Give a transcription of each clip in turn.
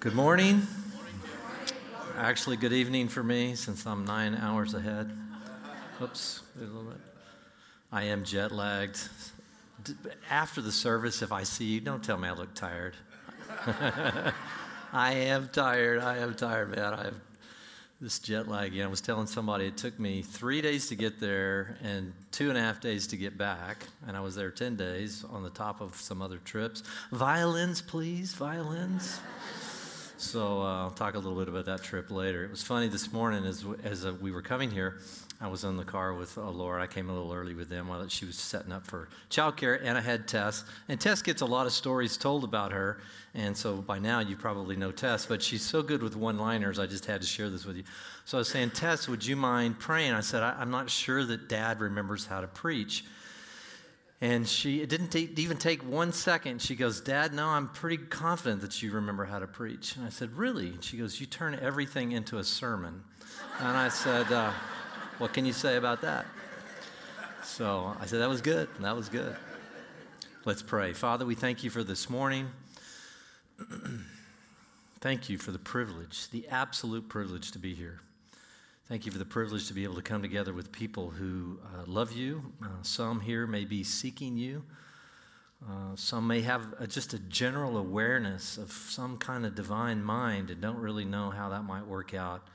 Good morning. Actually, good evening for me since I'm nine hours ahead. Oops, a little bit. I am jet lagged. After the service, if I see you, don't tell me I look tired. I am tired. I am tired, man. I have this jet lag. Know, I was telling somebody it took me three days to get there and two and a half days to get back. And I was there 10 days on the top of some other trips. Violins, please, violins. So uh, I'll talk a little bit about that trip later. It was funny this morning as, as uh, we were coming here. I was in the car with uh, Laura. I came a little early with them while she was setting up for childcare, and I had Tess. And Tess gets a lot of stories told about her, and so by now you probably know Tess, but she's so good with one-liners. I just had to share this with you. So I was saying, Tess, would you mind praying? I said, I- am not sure that Dad remembers how to preach. And she, it didn't even take one second. She goes, Dad, no, I'm pretty confident that you remember how to preach. And I said, Really? And she goes, You turn everything into a sermon. And I said, uh, What can you say about that? So I said, That was good. That was good. Let's pray. Father, we thank you for this morning. thank you for the privilege, the absolute privilege to be here. Thank you for the privilege to be able to come together with people who uh, love you. Uh, some here may be seeking you. Uh, some may have a, just a general awareness of some kind of divine mind and don't really know how that might work out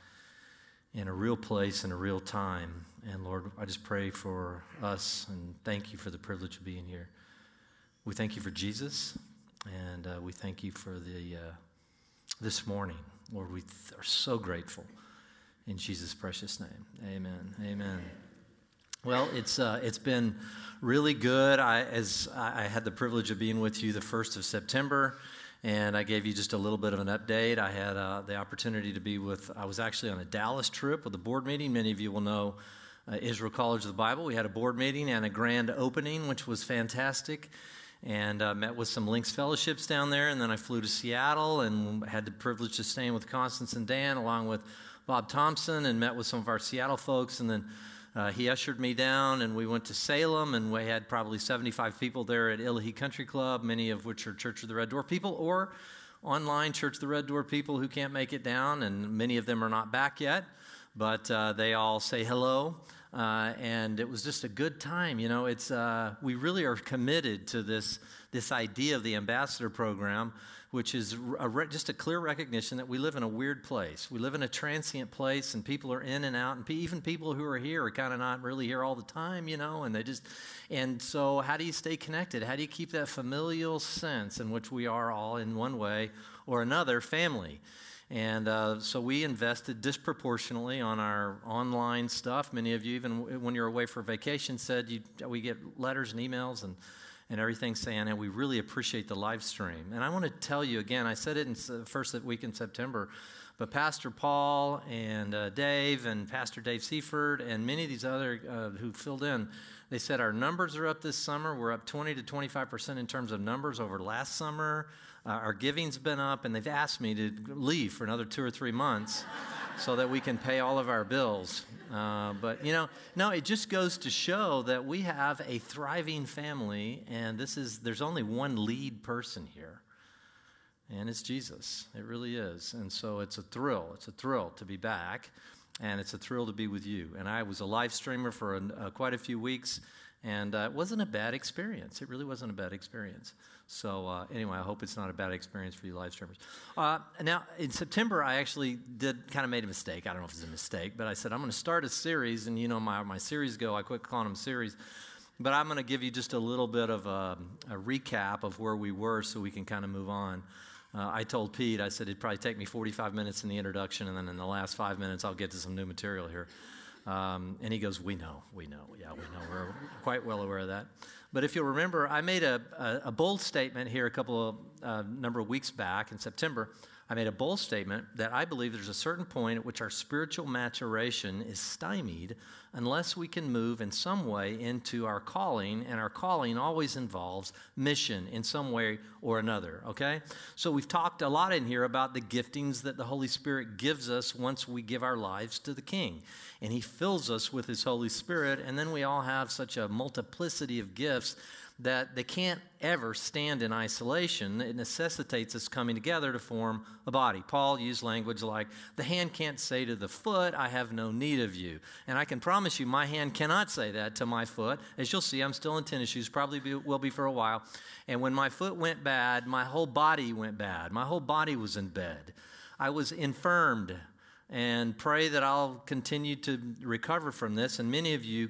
in a real place in a real time. And Lord, I just pray for us and thank you for the privilege of being here. We thank you for Jesus and uh, we thank you for the uh, this morning. Lord, we th- are so grateful. In Jesus' precious name, amen. Amen. Well, it's, uh, it's been really good. I, as I had the privilege of being with you the 1st of September, and I gave you just a little bit of an update. I had uh, the opportunity to be with, I was actually on a Dallas trip with a board meeting. Many of you will know uh, Israel College of the Bible. We had a board meeting and a grand opening, which was fantastic. And uh, met with some Links fellowships down there. And then I flew to Seattle and had the privilege of staying with Constance and Dan, along with Bob Thompson and met with some of our Seattle folks. And then uh, he ushered me down, and we went to Salem, and we had probably 75 people there at Illahee Country Club, many of which are Church of the Red Door people or online Church of the Red Door people who can't make it down, and many of them are not back yet, but uh, they all say hello. Uh, and it was just a good time. You know, it's uh, we really are committed to this this idea of the ambassador program, which is a re- just a clear recognition that we live in a weird place. We live in a transient place, and people are in and out, and even people who are here are kind of not really here all the time, you know. And they just, and so how do you stay connected? How do you keep that familial sense in which we are all in one way or another family? And uh, so we invested disproportionately on our online stuff. Many of you, even when you're away for vacation, said you, we get letters and emails and, and everything saying, and we really appreciate the live stream. And I want to tell you again, I said it in the first week in September, but Pastor Paul and uh, Dave and Pastor Dave Seaford and many of these other uh, who filled in, they said our numbers are up this summer. We're up 20 to 25% in terms of numbers over last summer. Uh, our giving's been up, and they've asked me to leave for another two or three months so that we can pay all of our bills. Uh, but, you know, no, it just goes to show that we have a thriving family, and this is, there's only one lead person here, and it's Jesus. It really is. And so it's a thrill. It's a thrill to be back, and it's a thrill to be with you. And I was a live streamer for uh, quite a few weeks, and uh, it wasn't a bad experience. It really wasn't a bad experience. So uh, anyway, I hope it's not a bad experience for you live streamers. Uh, now, in September, I actually did kind of made a mistake. I don't know if it's a mistake, but I said I'm going to start a series, and you know my my series go. I quit calling them series, but I'm going to give you just a little bit of a, a recap of where we were, so we can kind of move on. Uh, I told Pete, I said it'd probably take me 45 minutes in the introduction, and then in the last five minutes, I'll get to some new material here. Um, and he goes, We know, we know, yeah, we know. We're quite well aware of that. But if you'll remember, I made a, a, a bold statement here a couple of uh, number of weeks back in September. I made a bold statement that I believe there's a certain point at which our spiritual maturation is stymied unless we can move in some way into our calling, and our calling always involves mission in some way or another, okay? So we've talked a lot in here about the giftings that the Holy Spirit gives us once we give our lives to the King. And He fills us with His Holy Spirit, and then we all have such a multiplicity of gifts that they can't ever stand in isolation. It necessitates us coming together to form a body. Paul used language like, the hand can't say to the foot, I have no need of you. And I can promise you, my hand cannot say that to my foot. As you'll see, I'm still in tennis shoes, probably be, will be for a while. And when my foot went bad, my whole body went bad. My whole body was in bed. I was infirmed and pray that I'll continue to recover from this. And many of you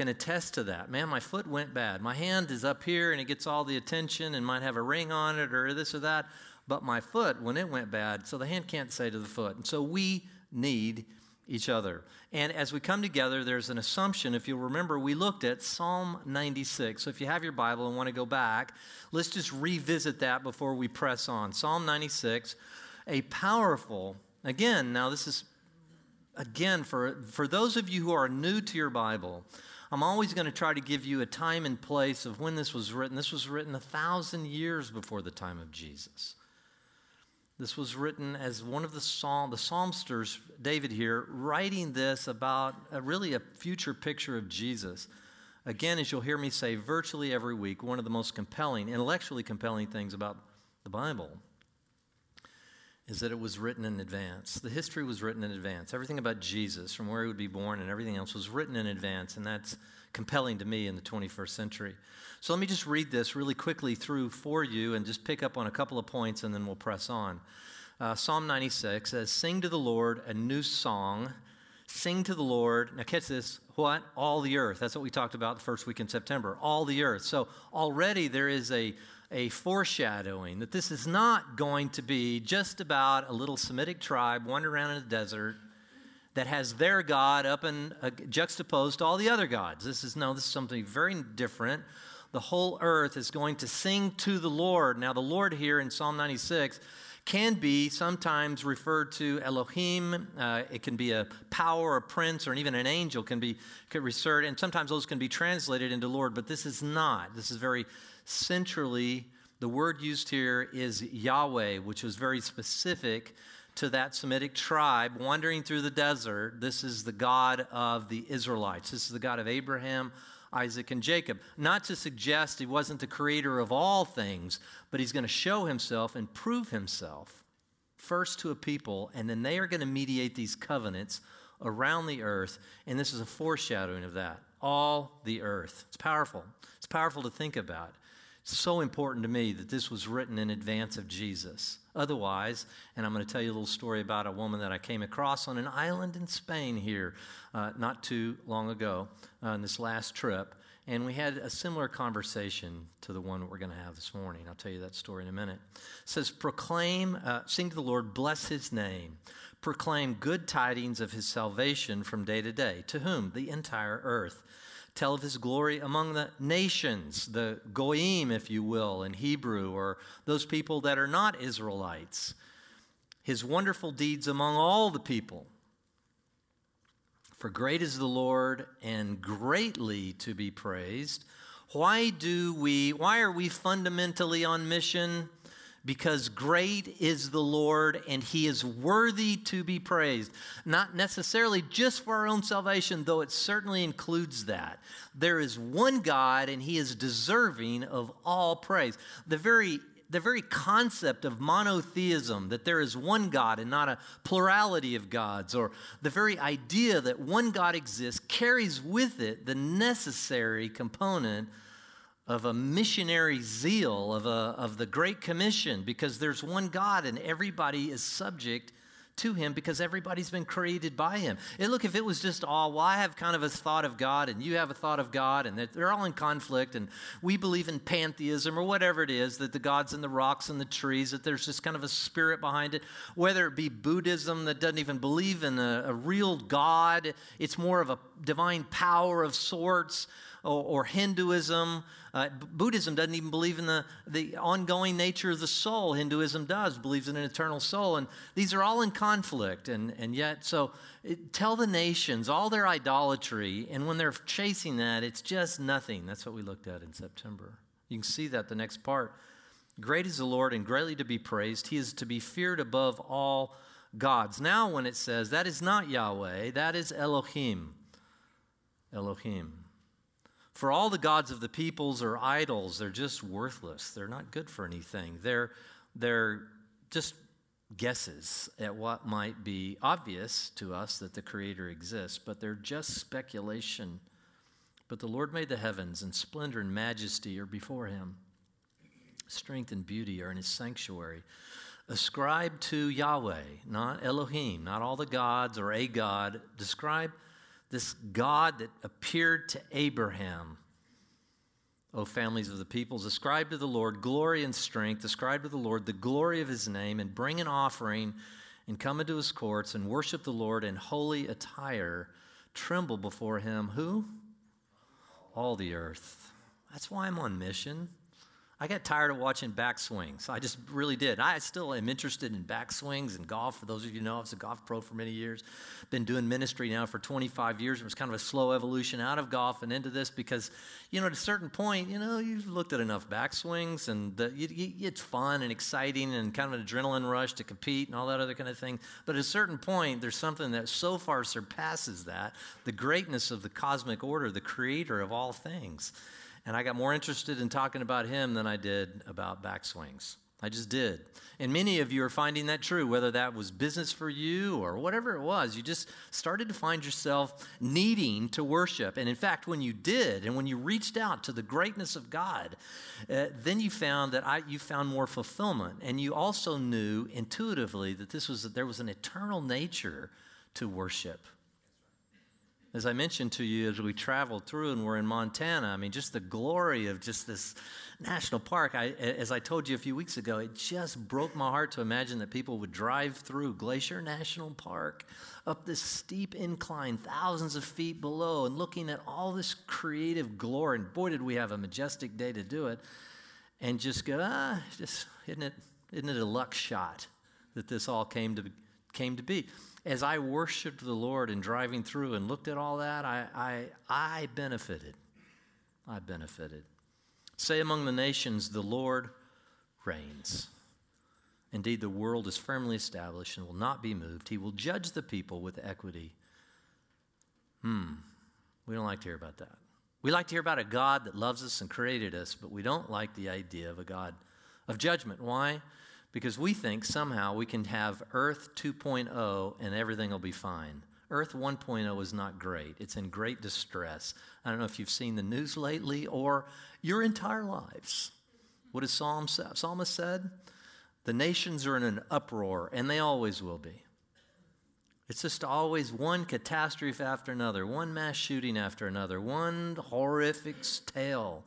can attest to that. Man, my foot went bad. My hand is up here and it gets all the attention and might have a ring on it or this or that. But my foot, when it went bad, so the hand can't say to the foot. And so we need each other. And as we come together, there's an assumption. If you'll remember, we looked at Psalm 96. So if you have your Bible and want to go back, let's just revisit that before we press on. Psalm 96, a powerful, again, now this is, again, for, for those of you who are new to your Bible, I'm always going to try to give you a time and place of when this was written. This was written a thousand years before the time of Jesus. This was written as one of the psalm, the psalmsters, David here, writing this about a, really a future picture of Jesus. Again, as you'll hear me say virtually every week, one of the most compelling, intellectually compelling things about the Bible is that it was written in advance. The history was written in advance. Everything about Jesus, from where he would be born and everything else, was written in advance, and that's compelling to me in the 21st century. So let me just read this really quickly through for you and just pick up on a couple of points, and then we'll press on. Uh, Psalm 96 says, Sing to the Lord a new song. Sing to the Lord. Now, catch this. What? All the earth. That's what we talked about the first week in September. All the earth. So already there is a a foreshadowing that this is not going to be just about a little Semitic tribe wandering around in the desert that has their God up and uh, juxtaposed to all the other gods. This is no, this is something very different. The whole earth is going to sing to the Lord. Now, the Lord here in Psalm 96 can be sometimes referred to Elohim. Uh, it can be a power, a prince, or even an angel can be could referred, and sometimes those can be translated into Lord. But this is not. This is very centrally, the word used here is Yahweh, which was very specific to that Semitic tribe wandering through the desert. This is the God of the Israelites. This is the God of Abraham, Isaac, and Jacob. Not to suggest he wasn't the creator of all things, but he's going to show himself and prove himself first to a people, and then they are going to mediate these covenants around the earth. And this is a foreshadowing of that. All the earth. It's powerful. It's powerful to think about so important to me that this was written in advance of Jesus. Otherwise, and I'm going to tell you a little story about a woman that I came across on an island in Spain here uh, not too long ago on uh, this last trip. And we had a similar conversation to the one we're going to have this morning. I'll tell you that story in a minute. It says, Proclaim, uh, sing to the Lord, bless his name. Proclaim good tidings of his salvation from day to day. To whom? The entire earth tell of his glory among the nations, the goyim, if you will, in Hebrew, or those people that are not Israelites. His wonderful deeds among all the people. For great is the Lord and greatly to be praised. Why do we, why are we fundamentally on mission? Because great is the Lord and he is worthy to be praised. Not necessarily just for our own salvation, though it certainly includes that. There is one God and he is deserving of all praise. The very the very concept of monotheism, that there is one God and not a plurality of gods, or the very idea that one God exists, carries with it the necessary component of a missionary zeal of, a, of the Great Commission because there's one God and everybody is subject to him because everybody's been created by him. And look, if it was just all, well, I have kind of a thought of God and you have a thought of God and they're all in conflict and we believe in pantheism or whatever it is, that the gods and the rocks and the trees, that there's just kind of a spirit behind it, whether it be Buddhism that doesn't even believe in a, a real God, it's more of a divine power of sorts or, or Hinduism. Uh, Buddhism doesn't even believe in the, the ongoing nature of the soul. Hinduism does, believes in an eternal soul. And these are all in conflict. And, and yet, so it, tell the nations all their idolatry. And when they're chasing that, it's just nothing. That's what we looked at in September. You can see that the next part. Great is the Lord and greatly to be praised. He is to be feared above all gods. Now, when it says that is not Yahweh, that is Elohim. Elohim. For all the gods of the peoples are idols. They're just worthless. They're not good for anything. They're, they're just guesses at what might be obvious to us that the Creator exists, but they're just speculation. But the Lord made the heavens, and splendor and majesty are before him. Strength and beauty are in his sanctuary. Ascribe to Yahweh, not Elohim, not all the gods or a God. Describe this God that appeared to Abraham. O families of the peoples, ascribe to the Lord glory and strength, ascribe to the Lord the glory of his name, and bring an offering and come into his courts and worship the Lord in holy attire. Tremble before him. Who? All the earth. That's why I'm on mission. I got tired of watching backswings. I just really did. I still am interested in backswings and golf. For those of you know, I was a golf pro for many years. Been doing ministry now for 25 years. It was kind of a slow evolution out of golf and into this because, you know, at a certain point, you know, you've looked at enough backswings and the, you, you, it's fun and exciting and kind of an adrenaline rush to compete and all that other kind of thing. But at a certain point, there's something that so far surpasses that the greatness of the cosmic order, the creator of all things. And I got more interested in talking about him than I did about backswings. I just did. And many of you are finding that true, whether that was business for you or whatever it was. You just started to find yourself needing to worship. And in fact, when you did, and when you reached out to the greatness of God, uh, then you found that I, you found more fulfillment. And you also knew intuitively that this was that there was an eternal nature to worship. As I mentioned to you as we traveled through and we're in Montana, I mean, just the glory of just this national park. I, as I told you a few weeks ago, it just broke my heart to imagine that people would drive through Glacier National Park up this steep incline, thousands of feet below, and looking at all this creative glory. And boy, did we have a majestic day to do it. And just go, ah, just isn't it, isn't it a luck shot that this all came to, came to be? As I worshiped the Lord and driving through and looked at all that, I, I, I benefited. I benefited. Say among the nations, the Lord reigns. Indeed, the world is firmly established and will not be moved. He will judge the people with equity. Hmm, we don't like to hear about that. We like to hear about a God that loves us and created us, but we don't like the idea of a God of judgment. Why? Because we think somehow we can have Earth 2.0 and everything will be fine. Earth 1.0 is not great. It's in great distress. I don't know if you've seen the news lately or your entire lives. What does Psalm, Psalmist said? The nations are in an uproar, and they always will be. It's just always one catastrophe after another, one mass shooting after another, one horrific tale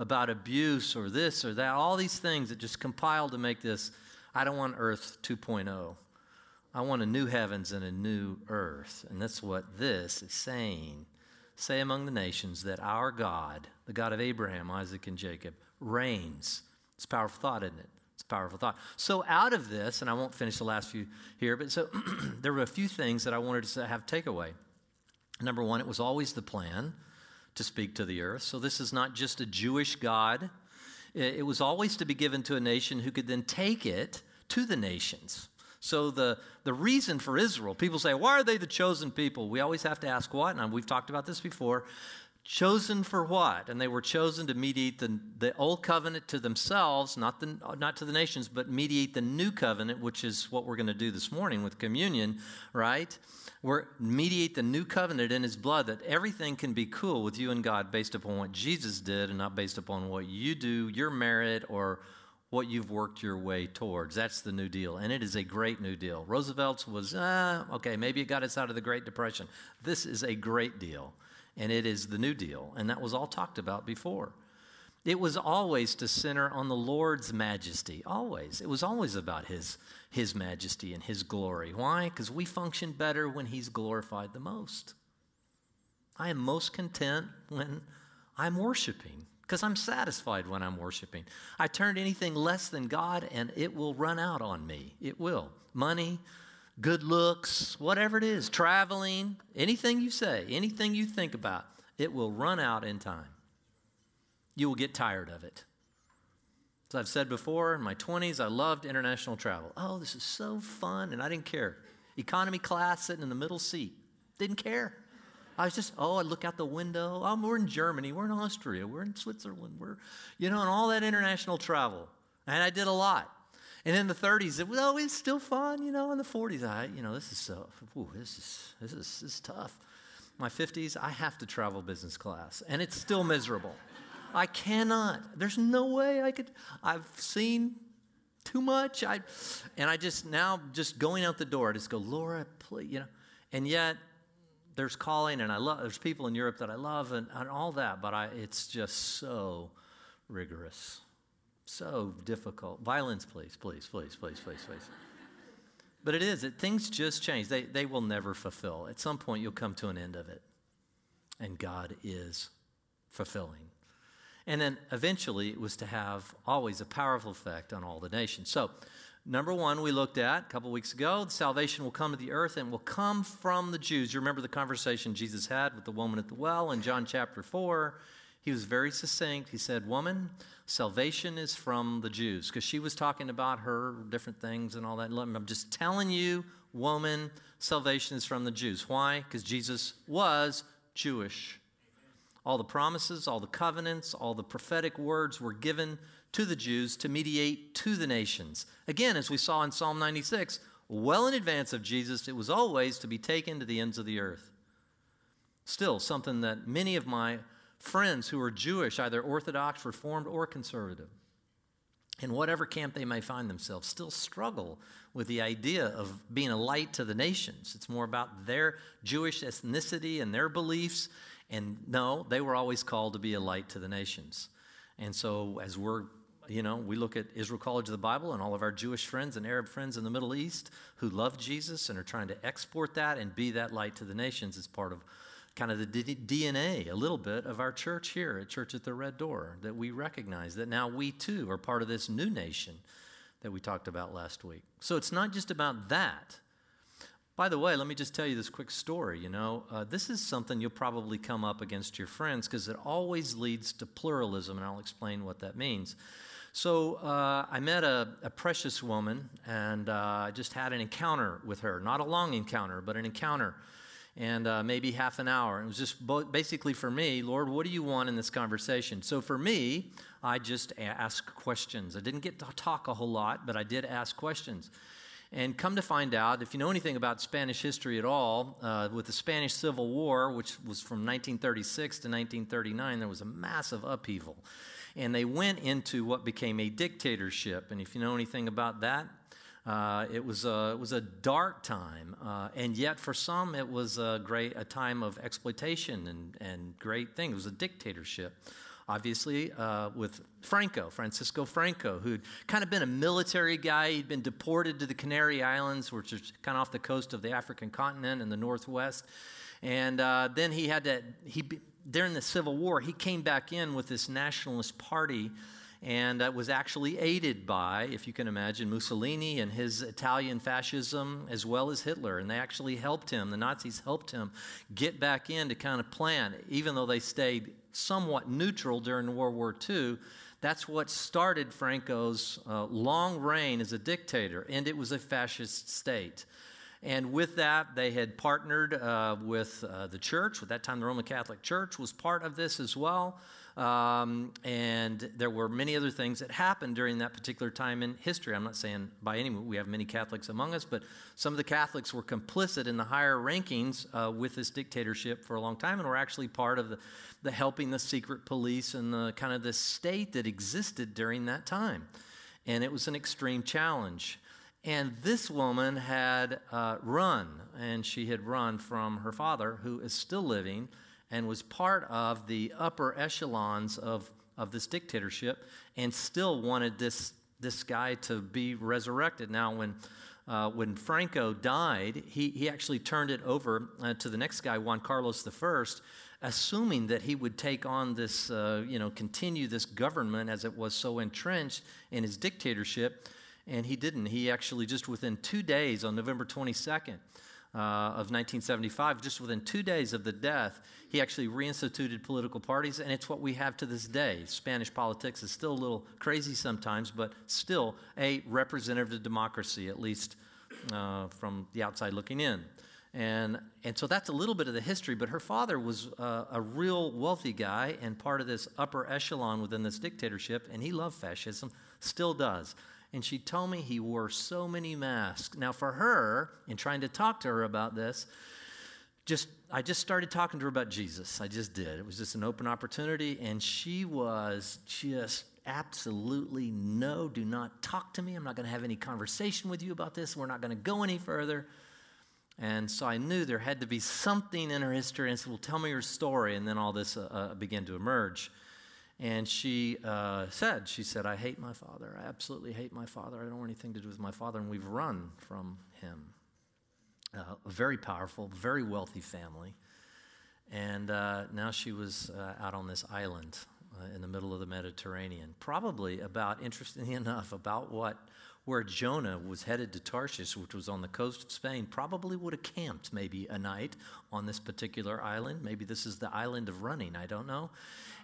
about abuse or this or that, all these things that just compile to make this I don't want Earth 2.0. I want a new heavens and a new earth. And that's what this is saying. Say among the nations that our God, the God of Abraham, Isaac, and Jacob, reigns. It's powerful thought, isn't it? It's powerful thought. So, out of this, and I won't finish the last few here, but so there were a few things that I wanted to have takeaway. Number one, it was always the plan to speak to the earth. So, this is not just a Jewish God it was always to be given to a nation who could then take it to the nations. So the, the reason for Israel, people say, why are they the chosen people? We always have to ask what, and we've talked about this before. Chosen for what? And they were chosen to mediate the, the old covenant to themselves, not, the, not to the nations, but mediate the new covenant, which is what we're going to do this morning with communion, right? We're mediate the new covenant in his blood that everything can be cool with you and God based upon what Jesus did and not based upon what you do, your merit, or what you've worked your way towards. That's the New Deal. And it is a great New Deal. Roosevelt's was, uh, okay, maybe it got us out of the Great Depression. This is a great deal. And it is the New Deal. And that was all talked about before. It was always to center on the Lord's majesty, always. It was always about His, His majesty and His glory. Why? Because we function better when He's glorified the most. I am most content when I'm worshiping because I'm satisfied when I'm worshiping. I turn to anything less than God and it will run out on me. It will. Money, good looks, whatever it is, traveling, anything you say, anything you think about, it will run out in time you will get tired of it. As I've said before, in my 20s, I loved international travel. Oh, this is so fun, and I didn't care. Economy class sitting in the middle seat, didn't care. I was just, oh, I look out the window. Oh, we're in Germany, we're in Austria, we're in Switzerland, we're, you know, and all that international travel. And I did a lot. And in the 30s, it was oh, always still fun, you know. In the 40s, I, you know, this is so, ooh, this is, this is, this is tough. My 50s, I have to travel business class, and it's still miserable. I cannot. There's no way I could. I've seen too much. I, and I just now just going out the door, I just go, Laura, please, you know. And yet, there's calling, and I love. There's people in Europe that I love, and, and all that. But I, it's just so rigorous, so difficult. Violence, please, please, please, please, please, please. But it is. It, things just change. They they will never fulfill. At some point, you'll come to an end of it, and God is fulfilling. And then eventually it was to have always a powerful effect on all the nations. So, number one, we looked at a couple weeks ago salvation will come to the earth and will come from the Jews. You remember the conversation Jesus had with the woman at the well in John chapter 4. He was very succinct. He said, Woman, salvation is from the Jews, because she was talking about her different things and all that. I'm just telling you, woman, salvation is from the Jews. Why? Because Jesus was Jewish. All the promises, all the covenants, all the prophetic words were given to the Jews to mediate to the nations. Again, as we saw in Psalm 96, well in advance of Jesus, it was always to be taken to the ends of the earth. Still, something that many of my friends who are Jewish, either Orthodox, Reformed, or conservative, in whatever camp they may find themselves, still struggle with the idea of being a light to the nations. It's more about their Jewish ethnicity and their beliefs and no, they were always called to be a light to the nations. And so, as we're, you know, we look at Israel College of the Bible and all of our Jewish friends and Arab friends in the Middle East who love Jesus and are trying to export that and be that light to the nations as part of kind of the DNA, a little bit, of our church here at Church at the Red Door, that we recognize that now we too are part of this new nation that we talked about last week. So it's not just about that. By the way, let me just tell you this quick story. You know, uh, this is something you'll probably come up against your friends because it always leads to pluralism, and I'll explain what that means. So uh, I met a, a, precious woman, and uh, I just had an encounter with her. Not a long encounter, but an encounter, and uh, maybe half an hour. It was just basically for me, Lord, what do you want in this conversation? So for me, I just asked questions. I didn't get to talk a whole lot, but I did ask questions. And come to find out, if you know anything about Spanish history at all, uh, with the Spanish Civil War, which was from 1936 to 1939, there was a massive upheaval. And they went into what became a dictatorship. And if you know anything about that, uh, it, was a, it was a dark time, uh, and yet for some it was a great a time of exploitation and, and great things. It was a dictatorship obviously, uh, with Franco, Francisco Franco, who'd kind of been a military guy. He'd been deported to the Canary Islands, which is kind of off the coast of the African continent in the Northwest. And uh, then he had to, he, during the Civil War, he came back in with this nationalist party and uh, was actually aided by, if you can imagine, Mussolini and his Italian fascism, as well as Hitler. And they actually helped him, the Nazis helped him get back in to kind of plan, even though they stayed somewhat neutral during World War II. That's what started Franco's uh, long reign as a dictator, and it was a fascist state. And with that, they had partnered uh, with uh, the church. At that time, the Roman Catholic Church was part of this as well. Um, and there were many other things that happened during that particular time in history. I'm not saying by any means we have many Catholics among us, but some of the Catholics were complicit in the higher rankings uh, with this dictatorship for a long time and were actually part of the, the helping the secret police and the kind of the state that existed during that time. And it was an extreme challenge. And this woman had uh, run, and she had run from her father, who is still living and was part of the upper echelons of, of this dictatorship and still wanted this, this guy to be resurrected. Now, when, uh, when Franco died, he, he actually turned it over uh, to the next guy, Juan Carlos I, assuming that he would take on this, uh, you know, continue this government as it was so entrenched in his dictatorship. And he didn't. He actually, just within two days, on November 22nd, uh, of 1975, just within two days of the death, he actually reinstituted political parties, and it's what we have to this day. Spanish politics is still a little crazy sometimes, but still a representative democracy, at least uh, from the outside looking in. And, and so that's a little bit of the history, but her father was uh, a real wealthy guy and part of this upper echelon within this dictatorship, and he loved fascism, still does. And she told me he wore so many masks. Now, for her, in trying to talk to her about this, just I just started talking to her about Jesus. I just did. It was just an open opportunity, and she was just absolutely no, do not talk to me. I'm not going to have any conversation with you about this. We're not going to go any further. And so I knew there had to be something in her history. And I said, Well, tell me your story. And then all this uh, uh, began to emerge. And she uh, said, She said, I hate my father. I absolutely hate my father. I don't want anything to do with my father. And we've run from him. Uh, a very powerful, very wealthy family. And uh, now she was uh, out on this island in the middle of the Mediterranean. Probably about, interestingly enough, about what where Jonah was headed to Tarshish, which was on the coast of Spain, probably would have camped maybe a night on this particular island. Maybe this is the island of running, I don't know.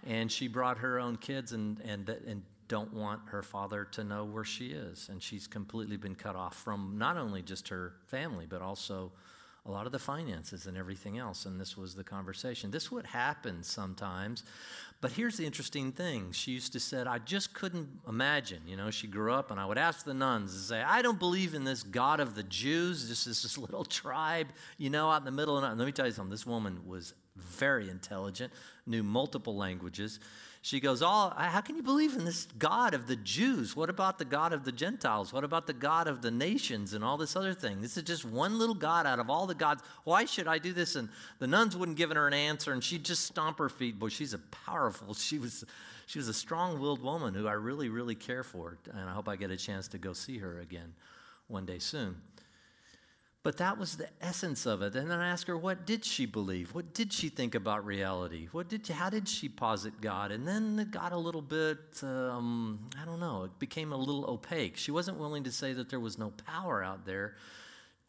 And she brought her own kids and, and, and don't want her father to know where she is. And she's completely been cut off from not only just her family, but also a lot of the finances and everything else. And this was the conversation. This would happen sometimes. But here's the interesting thing. She used to said, I just couldn't imagine. You know, she grew up, and I would ask the nuns and say, I don't believe in this God of the Jews, This is this little tribe, you know, out in the middle. And let me tell you something. This woman was very intelligent, knew multiple languages. She goes, oh, How can you believe in this God of the Jews? What about the God of the Gentiles? What about the God of the nations and all this other thing? This is just one little God out of all the gods. Why should I do this? And the nuns wouldn't give her an answer, and she'd just stomp her feet. Boy, she's a powerful, she was, she was a strong willed woman who I really, really care for. And I hope I get a chance to go see her again one day soon. But that was the essence of it. And then I asked her, what did she believe? What did she think about reality? What did, how did she posit God? And then it got a little bit, um, I don't know, it became a little opaque. She wasn't willing to say that there was no power out there.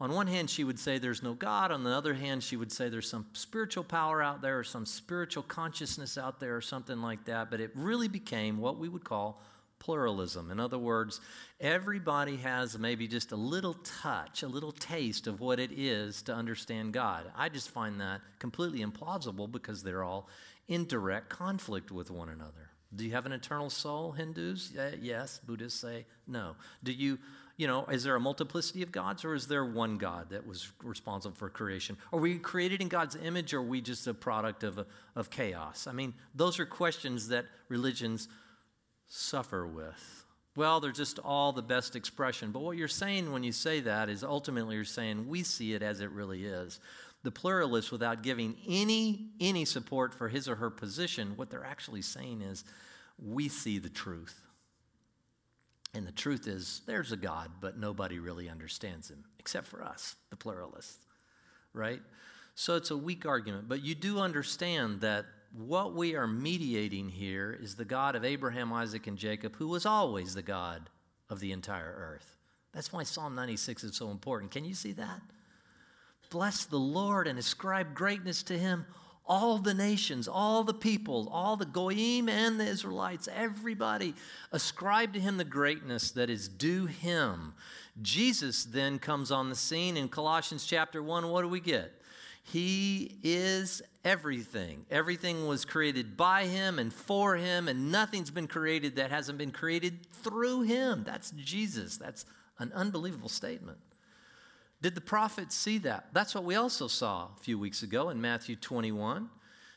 On one hand, she would say there's no God. On the other hand, she would say there's some spiritual power out there or some spiritual consciousness out there or something like that. But it really became what we would call pluralism. In other words, everybody has maybe just a little touch, a little taste of what it is to understand God. I just find that completely implausible because they're all in direct conflict with one another. Do you have an eternal soul, Hindus? Uh, yes. Buddhists say no. Do you, you know, is there a multiplicity of gods or is there one God that was responsible for creation? Are we created in God's image or are we just a product of, of chaos? I mean, those are questions that religions suffer with. Well, they're just all the best expression. But what you're saying when you say that is ultimately you're saying we see it as it really is. The pluralist, without giving any, any support for his or her position, what they're actually saying is we see the truth. And the truth is there's a God, but nobody really understands him except for us, the pluralists, right? So it's a weak argument, but you do understand that what we are mediating here is the God of Abraham, Isaac, and Jacob, who was always the God of the entire earth. That's why Psalm 96 is so important. Can you see that? Bless the Lord and ascribe greatness to him. All the nations, all the people, all the Goyim and the Israelites, everybody ascribe to him the greatness that is due him. Jesus then comes on the scene in Colossians chapter 1. What do we get? He is everything. Everything was created by Him and for Him, and nothing's been created that hasn't been created through Him. That's Jesus. That's an unbelievable statement. Did the prophets see that? That's what we also saw a few weeks ago in Matthew 21.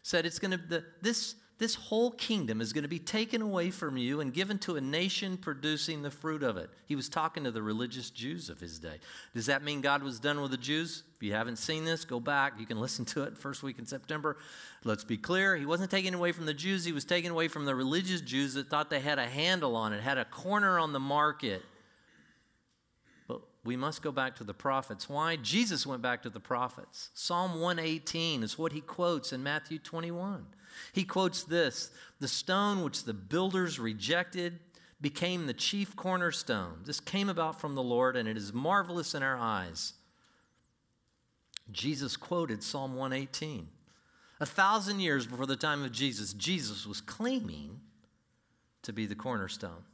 Said it's going to, this this whole kingdom is going to be taken away from you and given to a nation producing the fruit of it. He was talking to the religious Jews of his day. Does that mean God was done with the Jews? You haven't seen this, go back. You can listen to it first week in September. Let's be clear. He wasn't taken away from the Jews, he was taken away from the religious Jews that thought they had a handle on it, had a corner on the market. But we must go back to the prophets. Why? Jesus went back to the prophets. Psalm 118 is what he quotes in Matthew 21. He quotes this The stone which the builders rejected became the chief cornerstone. This came about from the Lord, and it is marvelous in our eyes. Jesus quoted Psalm 118. A thousand years before the time of Jesus, Jesus was claiming to be the cornerstone.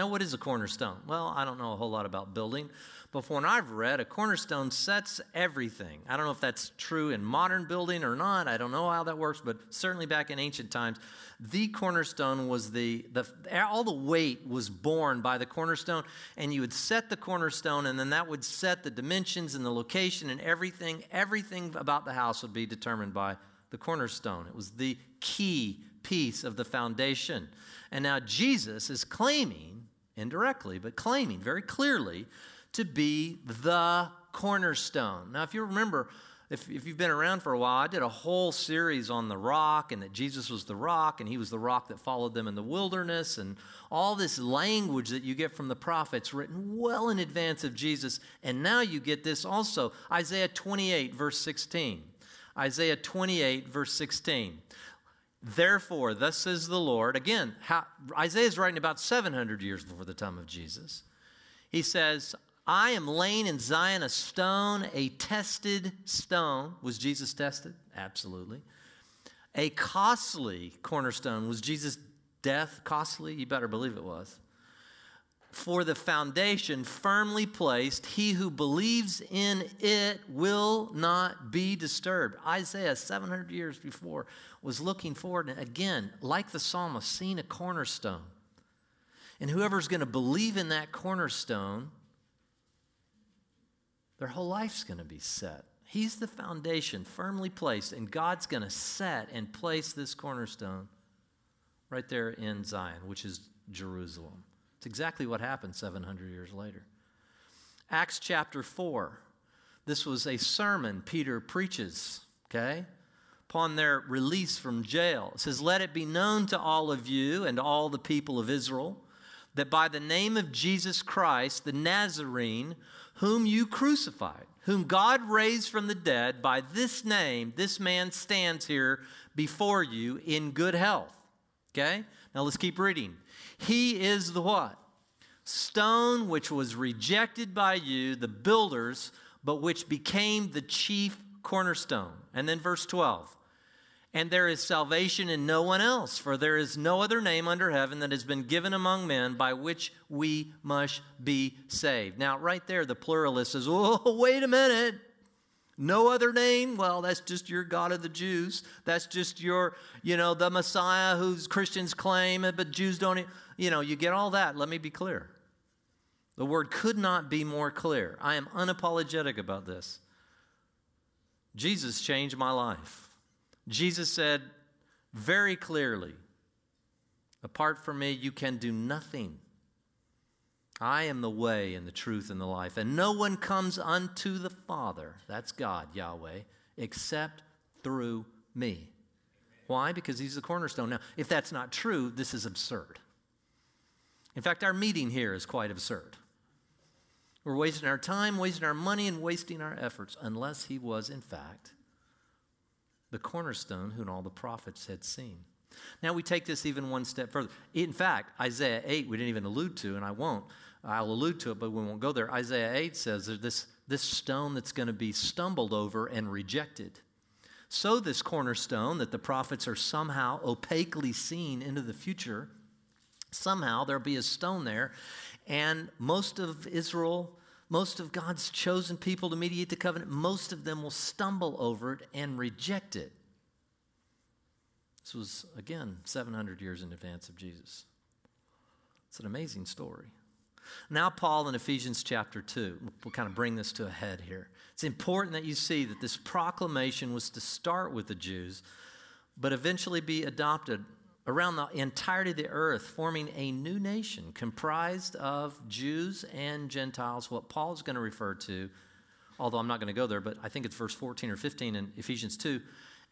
Now, what is a cornerstone? Well, I don't know a whole lot about building, but from what I've read, a cornerstone sets everything. I don't know if that's true in modern building or not. I don't know how that works, but certainly back in ancient times, the cornerstone was the, the all the weight was borne by the cornerstone, and you would set the cornerstone, and then that would set the dimensions and the location and everything. Everything about the house would be determined by the cornerstone. It was the key piece of the foundation. And now Jesus is claiming, indirectly, but claiming very clearly, to be the cornerstone. Now, if you remember, if, if you've been around for a while, I did a whole series on the rock and that Jesus was the rock and he was the rock that followed them in the wilderness and all this language that you get from the prophets written well in advance of Jesus. And now you get this also Isaiah 28, verse 16. Isaiah 28, verse 16. Therefore, thus says the Lord. Again, Isaiah is writing about 700 years before the time of Jesus. He says, I am laying in Zion a stone, a tested stone. Was Jesus tested? Absolutely. A costly cornerstone. Was Jesus' death costly? You better believe it was. For the foundation firmly placed, he who believes in it will not be disturbed. Isaiah, 700 years before, was looking forward, and again, like the psalmist, seeing a cornerstone. And whoever's going to believe in that cornerstone, their whole life's going to be set. He's the foundation firmly placed, and God's going to set and place this cornerstone right there in Zion, which is Jerusalem. It's exactly what happened 700 years later. Acts chapter 4. This was a sermon Peter preaches, okay, upon their release from jail. It says, Let it be known to all of you and all the people of Israel that by the name of Jesus Christ, the Nazarene, whom you crucified, whom God raised from the dead, by this name, this man stands here before you in good health. Okay? Now let's keep reading. He is the what? Stone which was rejected by you, the builders, but which became the chief cornerstone. And then verse 12. And there is salvation in no one else, for there is no other name under heaven that has been given among men by which we must be saved. Now, right there, the pluralist says, Oh, wait a minute. No other name? Well, that's just your God of the Jews. That's just your, you know, the Messiah whose Christians claim, but Jews don't. You know, you get all that. Let me be clear. The word could not be more clear. I am unapologetic about this. Jesus changed my life. Jesus said very clearly, Apart from me, you can do nothing. I am the way and the truth and the life, and no one comes unto the Father, that's God, Yahweh, except through me. Why? Because He's the cornerstone. Now, if that's not true, this is absurd. In fact, our meeting here is quite absurd. We're wasting our time, wasting our money, and wasting our efforts, unless He was, in fact, the cornerstone whom all the prophets had seen. Now we take this even one step further. In fact, Isaiah 8, we didn't even allude to, and I won't. I'll allude to it, but we won't go there. Isaiah 8 says there's this, this stone that's going to be stumbled over and rejected. So, this cornerstone that the prophets are somehow opaquely seen into the future, somehow there'll be a stone there, and most of Israel most of God's chosen people to mediate the covenant, most of them will stumble over it and reject it. This was, again, 700 years in advance of Jesus. It's an amazing story. Now, Paul in Ephesians chapter 2, we'll kind of bring this to a head here. It's important that you see that this proclamation was to start with the Jews, but eventually be adopted around the entirety of the earth, forming a new nation comprised of Jews and Gentiles, what Paul is going to refer to, although I'm not going to go there, but I think it's verse 14 or 15 in Ephesians 2,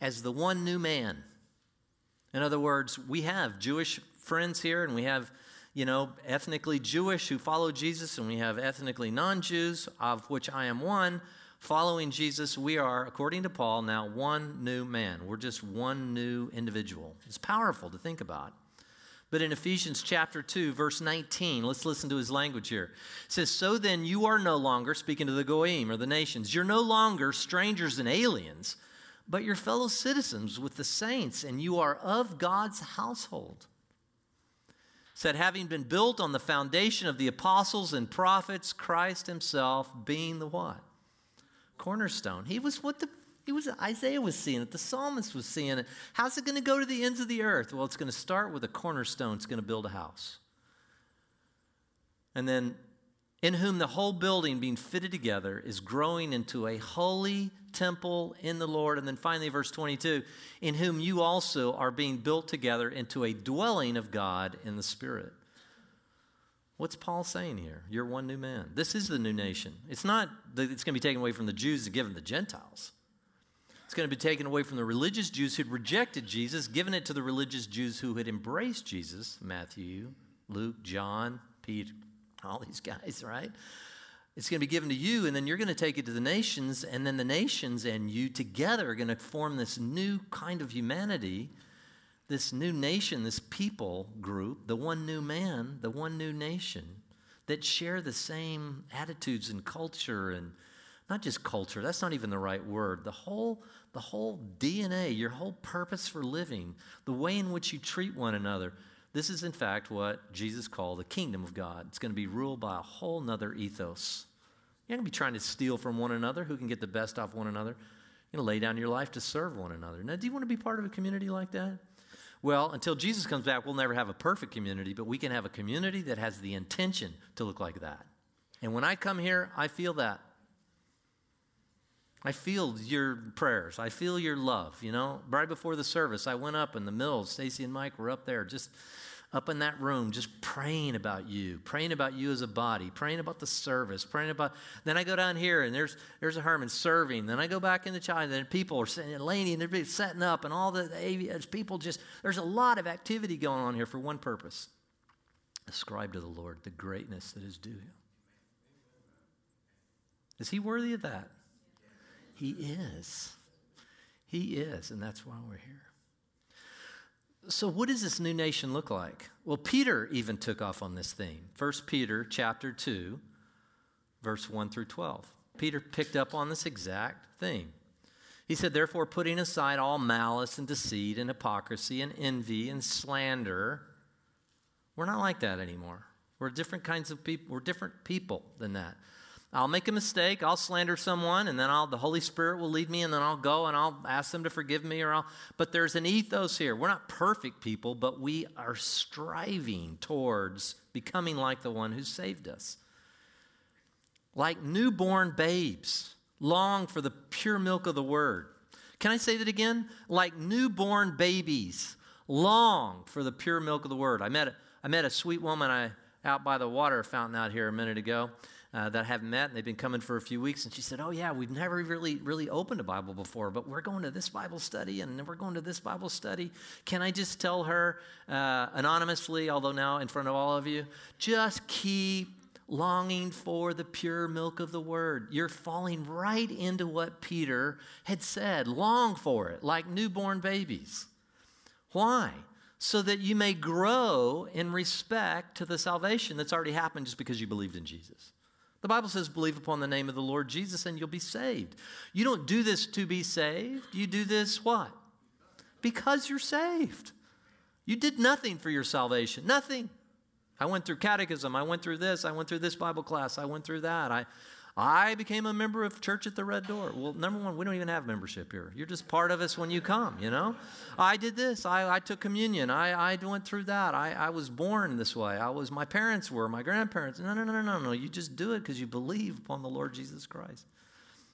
as the one new man. In other words, we have Jewish friends here, and we have, you know, ethnically Jewish who follow Jesus, and we have ethnically non Jews, of which I am one following Jesus, we are, according to Paul, now one new man. We're just one new individual. It's powerful to think about. But in Ephesians chapter 2, verse 19, let's listen to his language here. It says, So then you are no longer, speaking to the Goyim or the nations, you're no longer strangers and aliens, but you're fellow citizens with the saints, and you are of God's household said, having been built on the foundation of the apostles and prophets, Christ himself being the what? Cornerstone. He was what the he was Isaiah was seeing it, the psalmist was seeing it. How's it going to go to the ends of the earth? Well, it's going to start with a cornerstone, it's going to build a house. And then in whom the whole building being fitted together is growing into a holy temple in the Lord. And then finally, verse 22 in whom you also are being built together into a dwelling of God in the Spirit. What's Paul saying here? You're one new man. This is the new nation. It's not that it's going to be taken away from the Jews and given the Gentiles. It's going to be taken away from the religious Jews who'd rejected Jesus, given it to the religious Jews who had embraced Jesus Matthew, Luke, John, Peter, all these guys, right? It's going to be given to you, and then you're going to take it to the nations, and then the nations and you together are going to form this new kind of humanity, this new nation, this people group, the one new man, the one new nation that share the same attitudes and culture and not just culture that's not even the right word the whole the whole dna your whole purpose for living the way in which you treat one another this is, in fact, what Jesus called the kingdom of God. It's going to be ruled by a whole nother ethos. You're going to be trying to steal from one another, who can get the best off one another. You're going to lay down your life to serve one another. Now, do you want to be part of a community like that? Well, until Jesus comes back, we'll never have a perfect community, but we can have a community that has the intention to look like that. And when I come here, I feel that. I feel your prayers. I feel your love. You know, right before the service, I went up in the mills. Stacy and Mike were up there, just up in that room, just praying about you, praying about you as a body, praying about the service, praying about. Then I go down here and there's there's a Herman serving. Then I go back into China and then people are sitting, and Laney and everybody setting up, and all the, the people just. There's a lot of activity going on here for one purpose: ascribe to the Lord the greatness that is due Him. Is He worthy of that? He is. He is, and that's why we're here. So what does this new nation look like? Well, Peter even took off on this theme. 1 Peter chapter 2, verse 1 through 12. Peter picked up on this exact theme. He said, Therefore, putting aside all malice and deceit and hypocrisy and envy and slander, we're not like that anymore. We're different kinds of people. We're different people than that. I'll make a mistake, I'll slander someone, and then I'll, the Holy Spirit will lead me, and then I'll go and I'll ask them to forgive me, or I'll, but there's an ethos here. We're not perfect people, but we are striving towards becoming like the one who saved us. Like newborn babes, long for the pure milk of the word. Can I say that again? Like newborn babies, long for the pure milk of the word. I met I met a sweet woman I, out by the water fountain out here a minute ago uh, that I have met, and they've been coming for a few weeks. And she said, "Oh yeah, we've never really really opened a Bible before, but we're going to this Bible study, and we're going to this Bible study. Can I just tell her uh, anonymously, although now in front of all of you, just keep." Longing for the pure milk of the word. You're falling right into what Peter had said. Long for it, like newborn babies. Why? so that you may grow in respect to the salvation that's already happened just because you believed in Jesus. The Bible says, believe upon the name of the Lord Jesus and you'll be saved. You don't do this to be saved. You do this what? Because you're saved. You did nothing for your salvation. Nothing. I went through catechism. I went through this. I went through this Bible class. I went through that. I, I became a member of Church at the Red Door. Well, number one, we don't even have membership here. You're just part of us when you come, you know? I did this. I, I took communion. I, I went through that. I, I was born this way. I was, my parents were, my grandparents. No, no, no, no, no, no. You just do it because you believe upon the Lord Jesus Christ,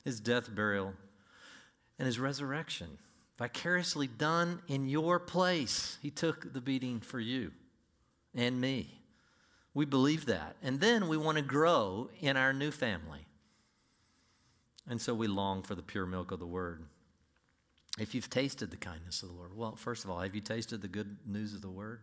his death, burial, and his resurrection. Vicariously done in your place. He took the beating for you and me. We believe that. And then we want to grow in our new family. And so we long for the pure milk of the word. If you've tasted the kindness of the Lord, well, first of all, have you tasted the good news of the word?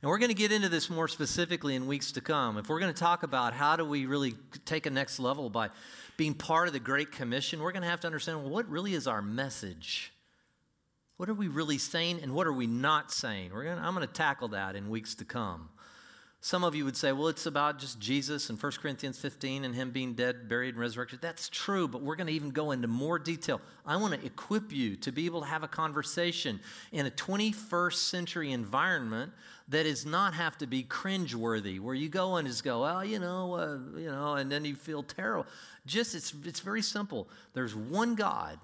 And we're going to get into this more specifically in weeks to come. If we're going to talk about how do we really take a next level by being part of the Great Commission, we're going to have to understand well, what really is our message? What are we really saying and what are we not saying? We're going to, I'm going to tackle that in weeks to come. Some of you would say, well, it's about just Jesus and 1 Corinthians 15 and him being dead, buried, and resurrected. That's true, but we're going to even go into more detail. I want to equip you to be able to have a conversation in a 21st century environment that does not have to be cringeworthy, where you go and just go, well, you know, uh, you know, and then you feel terrible. Just, it's, it's very simple. There's one God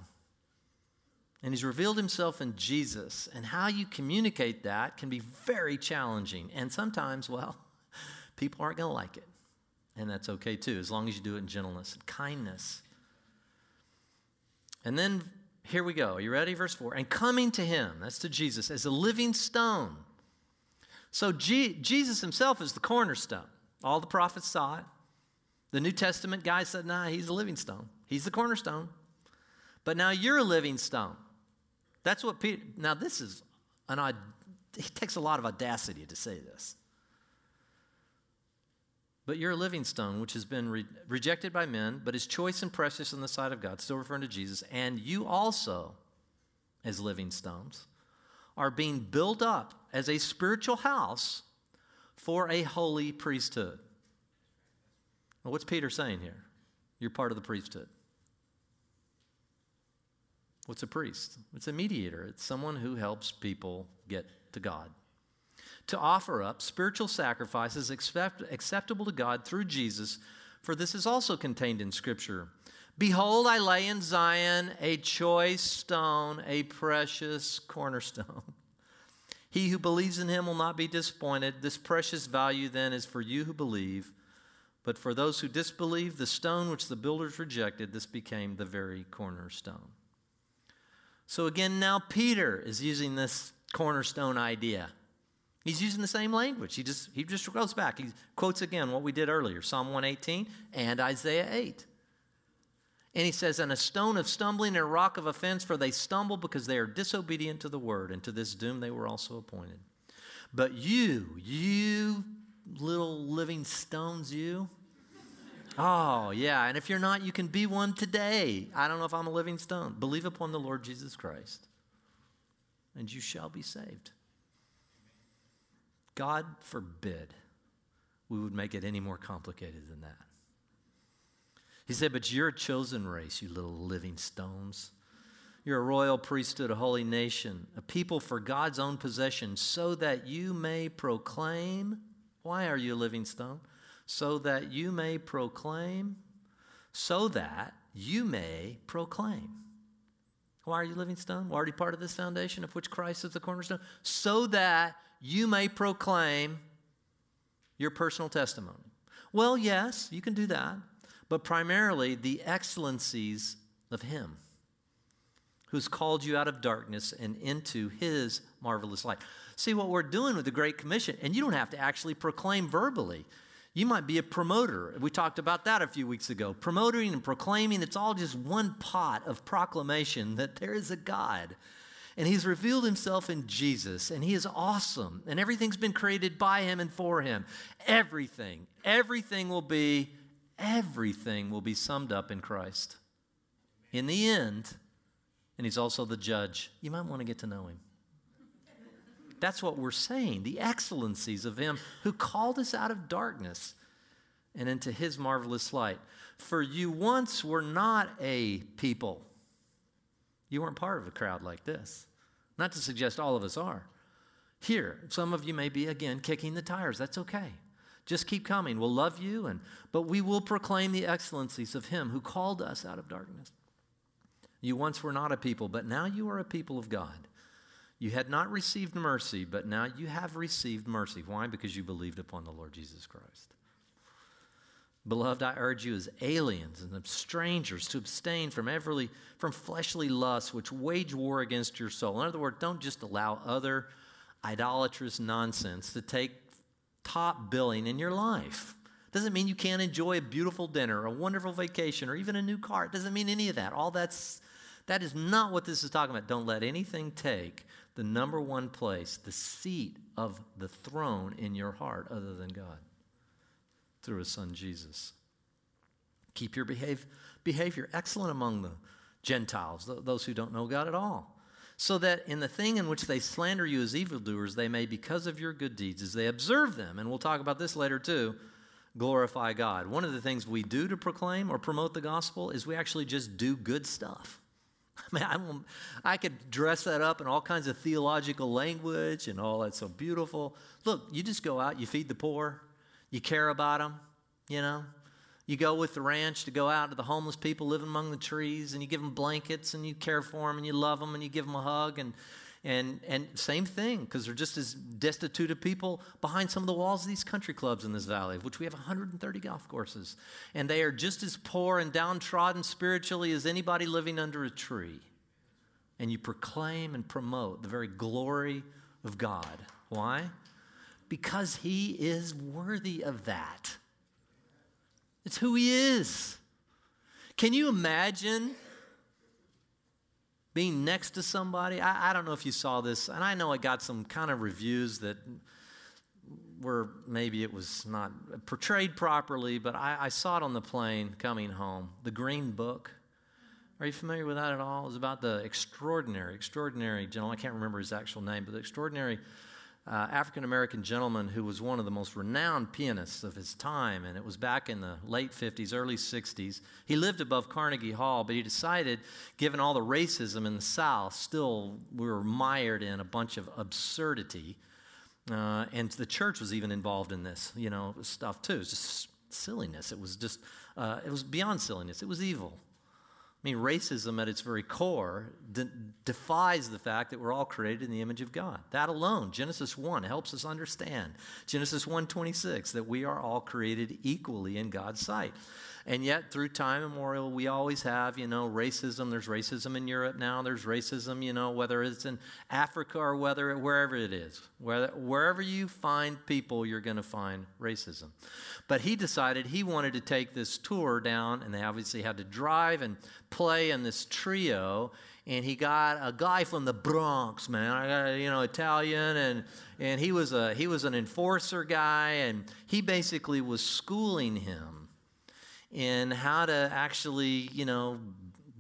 and he's revealed himself in Jesus. And how you communicate that can be very challenging. And sometimes, well, people aren't going to like it. And that's okay too, as long as you do it in gentleness and kindness. And then here we go. Are you ready? Verse 4. And coming to him, that's to Jesus, as a living stone. So G- Jesus himself is the cornerstone. All the prophets saw it. The New Testament guy said, nah, he's a living stone. He's the cornerstone. But now you're a living stone. That's what Peter, now this is an odd, it takes a lot of audacity to say this. But you're a living stone, which has been re- rejected by men, but is choice and precious in the sight of God, still referring to Jesus. And you also, as living stones, are being built up as a spiritual house for a holy priesthood. Well, what's Peter saying here? You're part of the priesthood. What's a priest? It's a mediator, it's someone who helps people get to God. To offer up spiritual sacrifices accept, acceptable to God through Jesus, for this is also contained in Scripture. Behold, I lay in Zion a choice stone, a precious cornerstone. He who believes in him will not be disappointed. This precious value then is for you who believe. But for those who disbelieve, the stone which the builders rejected, this became the very cornerstone. So again, now Peter is using this cornerstone idea. He's using the same language. He just he just goes back. He quotes again what we did earlier, Psalm 118 and Isaiah 8. And he says, And a stone of stumbling and a rock of offense, for they stumble because they are disobedient to the word, and to this doom they were also appointed. But you, you little living stones, you, Oh, yeah. And if you're not, you can be one today. I don't know if I'm a living stone. Believe upon the Lord Jesus Christ, and you shall be saved. God forbid we would make it any more complicated than that. He said, But you're a chosen race, you little living stones. You're a royal priesthood, a holy nation, a people for God's own possession, so that you may proclaim. Why are you a living stone? so that you may proclaim, so that you may proclaim. Why are you living stone? We're already part of this foundation of which Christ is the cornerstone, so that you may proclaim your personal testimony. Well, yes, you can do that, but primarily the excellencies of Him who's called you out of darkness and into His marvelous light. See what we're doing with the Great Commission, and you don't have to actually proclaim verbally. You might be a promoter. We talked about that a few weeks ago. Promoting and proclaiming, it's all just one pot of proclamation that there is a God. And he's revealed himself in Jesus, and he is awesome. And everything's been created by him and for him. Everything, everything will be, everything will be summed up in Christ. In the end, and he's also the judge. You might want to get to know him. That's what we're saying the excellencies of Him who called us out of darkness and into His marvelous light. For you once were not a people, you weren't part of a crowd like this. Not to suggest all of us are. Here, some of you may be again kicking the tires. That's okay. Just keep coming. We'll love you, and but we will proclaim the excellencies of Him who called us out of darkness. You once were not a people, but now you are a people of God. You had not received mercy, but now you have received mercy. Why? Because you believed upon the Lord Jesus Christ. Beloved, I urge you as aliens and strangers to abstain from every from fleshly lusts which wage war against your soul. In other words, don't just allow other idolatrous nonsense to take top billing in your life. Doesn't mean you can't enjoy a beautiful dinner, a wonderful vacation, or even a new car. It doesn't mean any of that. All that's that is not what this is talking about. Don't let anything take the number one place, the seat of the throne in your heart other than God through his son Jesus. Keep your behave, behavior excellent among the Gentiles, those who don't know God at all. so that in the thing in which they slander you as evildoers, they may, because of your good deeds, as they observe them, and we'll talk about this later too, glorify God. One of the things we do to proclaim or promote the gospel is we actually just do good stuff. I mean, I, I could dress that up in all kinds of theological language and all that's so beautiful. Look, you just go out, you feed the poor, you care about them, you know. You go with the ranch to go out to the homeless people living among the trees, and you give them blankets, and you care for them, and you love them, and you give them a hug, and and and same thing because they're just as destitute of people behind some of the walls of these country clubs in this valley, of which we have 130 golf courses, and they are just as poor and downtrodden spiritually as anybody living under a tree. And you proclaim and promote the very glory of God. Why? Because He is worthy of that. It's who He is. Can you imagine being next to somebody? I, I don't know if you saw this, and I know it got some kind of reviews that were maybe it was not portrayed properly, but I, I saw it on the plane coming home. The Green Book. Are you familiar with that at all? It was about the extraordinary, extraordinary gentleman. I can't remember his actual name, but the extraordinary uh, African American gentleman who was one of the most renowned pianists of his time, and it was back in the late 50s, early 60s. He lived above Carnegie Hall, but he decided, given all the racism in the South, still we were mired in a bunch of absurdity. Uh, and the church was even involved in this, you know, stuff too. It was just silliness. It was just, uh, it was beyond silliness. It was evil. I mean, racism at its very core de- defies the fact that we're all created in the image of God. That alone, Genesis 1, helps us understand. Genesis 1:26, that we are all created equally in God's sight. And yet, through time immemorial, we always have, you know, racism. There's racism in Europe now. There's racism, you know, whether it's in Africa or whether wherever it is. Where, wherever you find people, you're going to find racism. But he decided he wanted to take this tour down, and they obviously had to drive and play in this trio. And he got a guy from the Bronx, man. I got you know Italian, and and he was a he was an enforcer guy, and he basically was schooling him in how to actually, you know,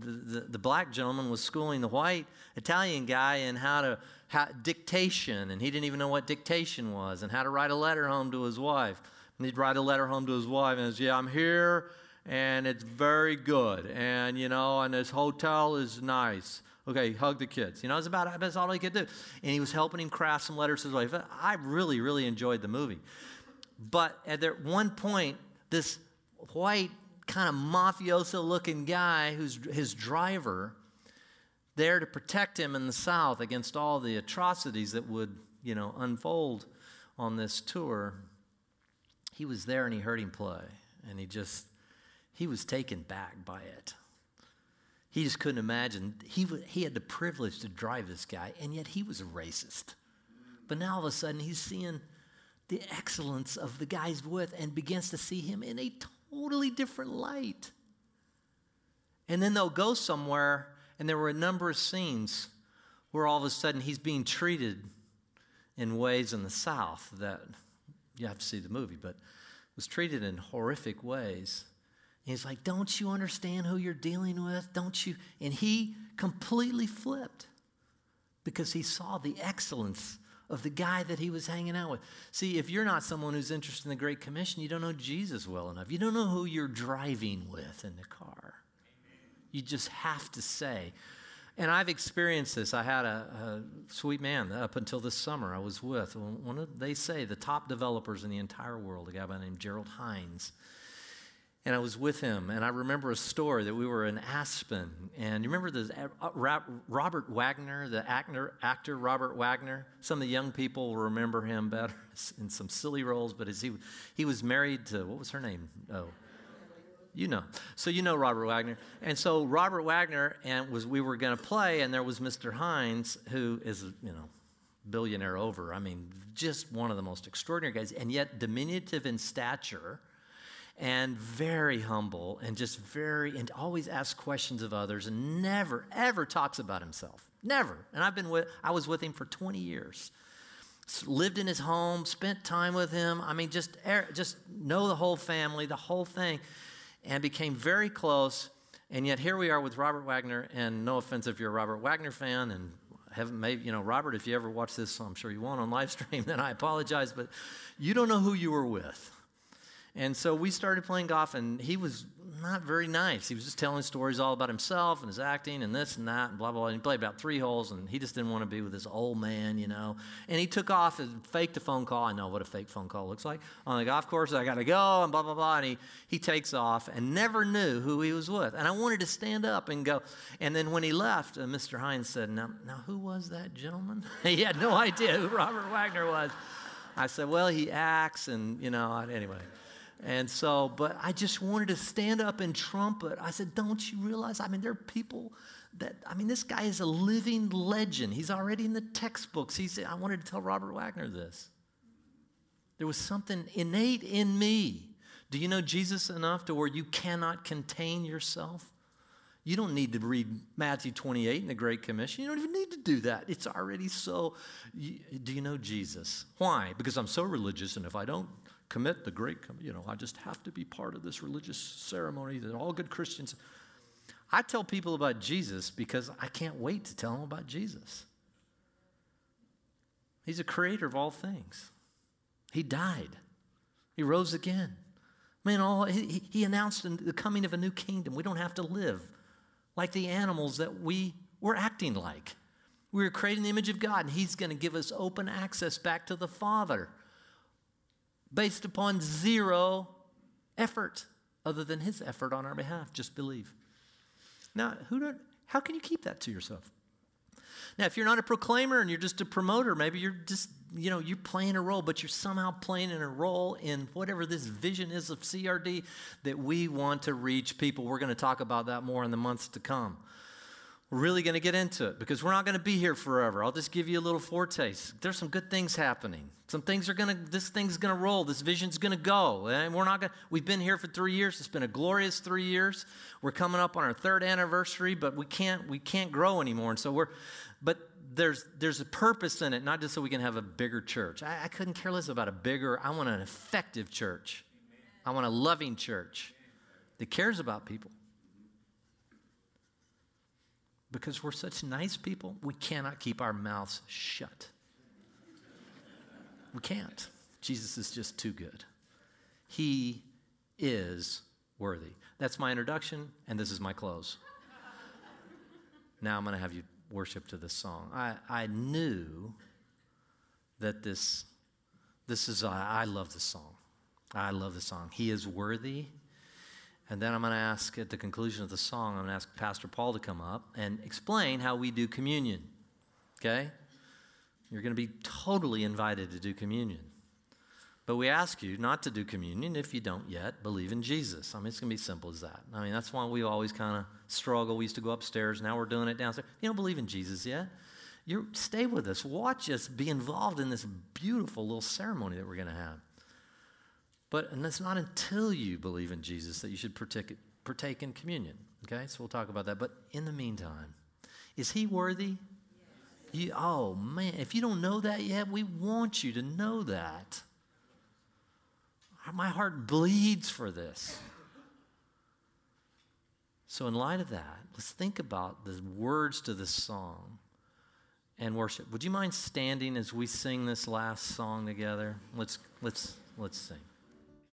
the, the, the, black gentleman was schooling the white Italian guy in how to how, dictation, and he didn't even know what dictation was, and how to write a letter home to his wife. And he'd write a letter home to his wife, and says, "Yeah, I'm here, and it's very good, and you know, and this hotel is nice." Okay, hug the kids. You know, it's about that's all he could do. And he was helping him craft some letters to his wife. I really, really enjoyed the movie. But at one point, this white kind of mafioso looking guy who's his driver there to protect him in the south against all the atrocities that would you know unfold on this tour. He was there and he heard him play and he just he was taken back by it. He just couldn't imagine. He, he had the privilege to drive this guy and yet he was a racist. But now all of a sudden he's seeing the excellence of the guys with and begins to see him in a totally different light. And then they'll go somewhere, and there were a number of scenes where all of a sudden he's being treated in ways in the South that you have to see the movie, but was treated in horrific ways. And he's like, Don't you understand who you're dealing with? Don't you? And he completely flipped because he saw the excellence of the guy that he was hanging out with. See, if you're not someone who's interested in the Great Commission, you don't know Jesus well enough. You don't know who you're driving with in the car. You just have to say. And I've experienced this. I had a, a sweet man up until this summer I was with. One of, they say the top developers in the entire world, a guy by the name Gerald Hines and I was with him, and I remember a story that we were in Aspen, and you remember the uh, Robert Wagner, the actor, actor Robert Wagner. Some of the young people will remember him better in some silly roles, but as he he was married to what was her name? Oh, you know. So you know Robert Wagner, and so Robert Wagner and was we were going to play, and there was Mr. Hines, who is you know billionaire over. I mean, just one of the most extraordinary guys, and yet diminutive in stature and very humble and just very, and always asks questions of others and never, ever talks about himself. Never. And I've been with, I was with him for 20 years. Lived in his home, spent time with him. I mean, just, just know the whole family, the whole thing, and became very close. And yet here we are with Robert Wagner, and no offense if you're a Robert Wagner fan, and haven't maybe, you know, Robert, if you ever watch this, I'm sure you won't on live stream, then I apologize, but you don't know who you were with. And so we started playing golf, and he was not very nice. He was just telling stories all about himself and his acting and this and that and blah, blah, blah. And he played about three holes, and he just didn't want to be with this old man, you know. And he took off and faked a phone call. I know what a fake phone call looks like. On the golf course, I got to go, and blah, blah, blah. And he, he takes off and never knew who he was with. And I wanted to stand up and go. And then when he left, uh, Mr. Hines said, now, now, who was that gentleman? he had no idea who Robert Wagner was. I said, well, he acts, and, you know, anyway. And so, but I just wanted to stand up and trumpet. I said, Don't you realize? I mean, there are people that, I mean, this guy is a living legend. He's already in the textbooks. He said, I wanted to tell Robert Wagner this. There was something innate in me. Do you know Jesus enough to where you cannot contain yourself? You don't need to read Matthew 28 in the Great Commission. You don't even need to do that. It's already so. Do you know Jesus? Why? Because I'm so religious, and if I don't commit the great, you know, I just have to be part of this religious ceremony that all good Christians. I tell people about Jesus because I can't wait to tell them about Jesus. He's a creator of all things. He died. He rose again. Man, all, he, he announced the coming of a new kingdom. We don't have to live like the animals that we were acting like. We were creating the image of God, and He's going to give us open access back to the Father based upon zero effort other than his effort on our behalf. Just believe. Now, who don't, how can you keep that to yourself? Now, if you're not a proclaimer and you're just a promoter, maybe you're just, you know, you're playing a role, but you're somehow playing in a role in whatever this vision is of CRD that we want to reach people. We're going to talk about that more in the months to come. Really going to get into it because we're not going to be here forever. I'll just give you a little foretaste. There's some good things happening. Some things are going to, this thing's going to roll. This vision's going to go. And we're not going to, we've been here for three years. It's been a glorious three years. We're coming up on our third anniversary, but we can't, we can't grow anymore. And so we're, but there's, there's a purpose in it, not just so we can have a bigger church. I, I couldn't care less about a bigger, I want an effective church. I want a loving church that cares about people because we're such nice people, we cannot keep our mouths shut. We can't. Jesus is just too good. He is worthy. That's my introduction, and this is my close. now I'm going to have you worship to this song. I, I knew that this, this is, I, I love this song. I love this song. He is worthy. And then I'm going to ask at the conclusion of the song, I'm going to ask Pastor Paul to come up and explain how we do communion. Okay? You're going to be totally invited to do communion. But we ask you not to do communion if you don't yet believe in Jesus. I mean, it's going to be simple as that. I mean, that's why we always kind of struggle. We used to go upstairs, now we're doing it downstairs. You don't believe in Jesus yet? You stay with us. Watch us be involved in this beautiful little ceremony that we're going to have. But and it's not until you believe in Jesus that you should partake, partake in communion. Okay, so we'll talk about that. But in the meantime, is he worthy? You, oh man, if you don't know that yet, we want you to know that. My heart bleeds for this. So, in light of that, let's think about the words to this song and worship. Would you mind standing as we sing this last song together? Let's let's let's sing.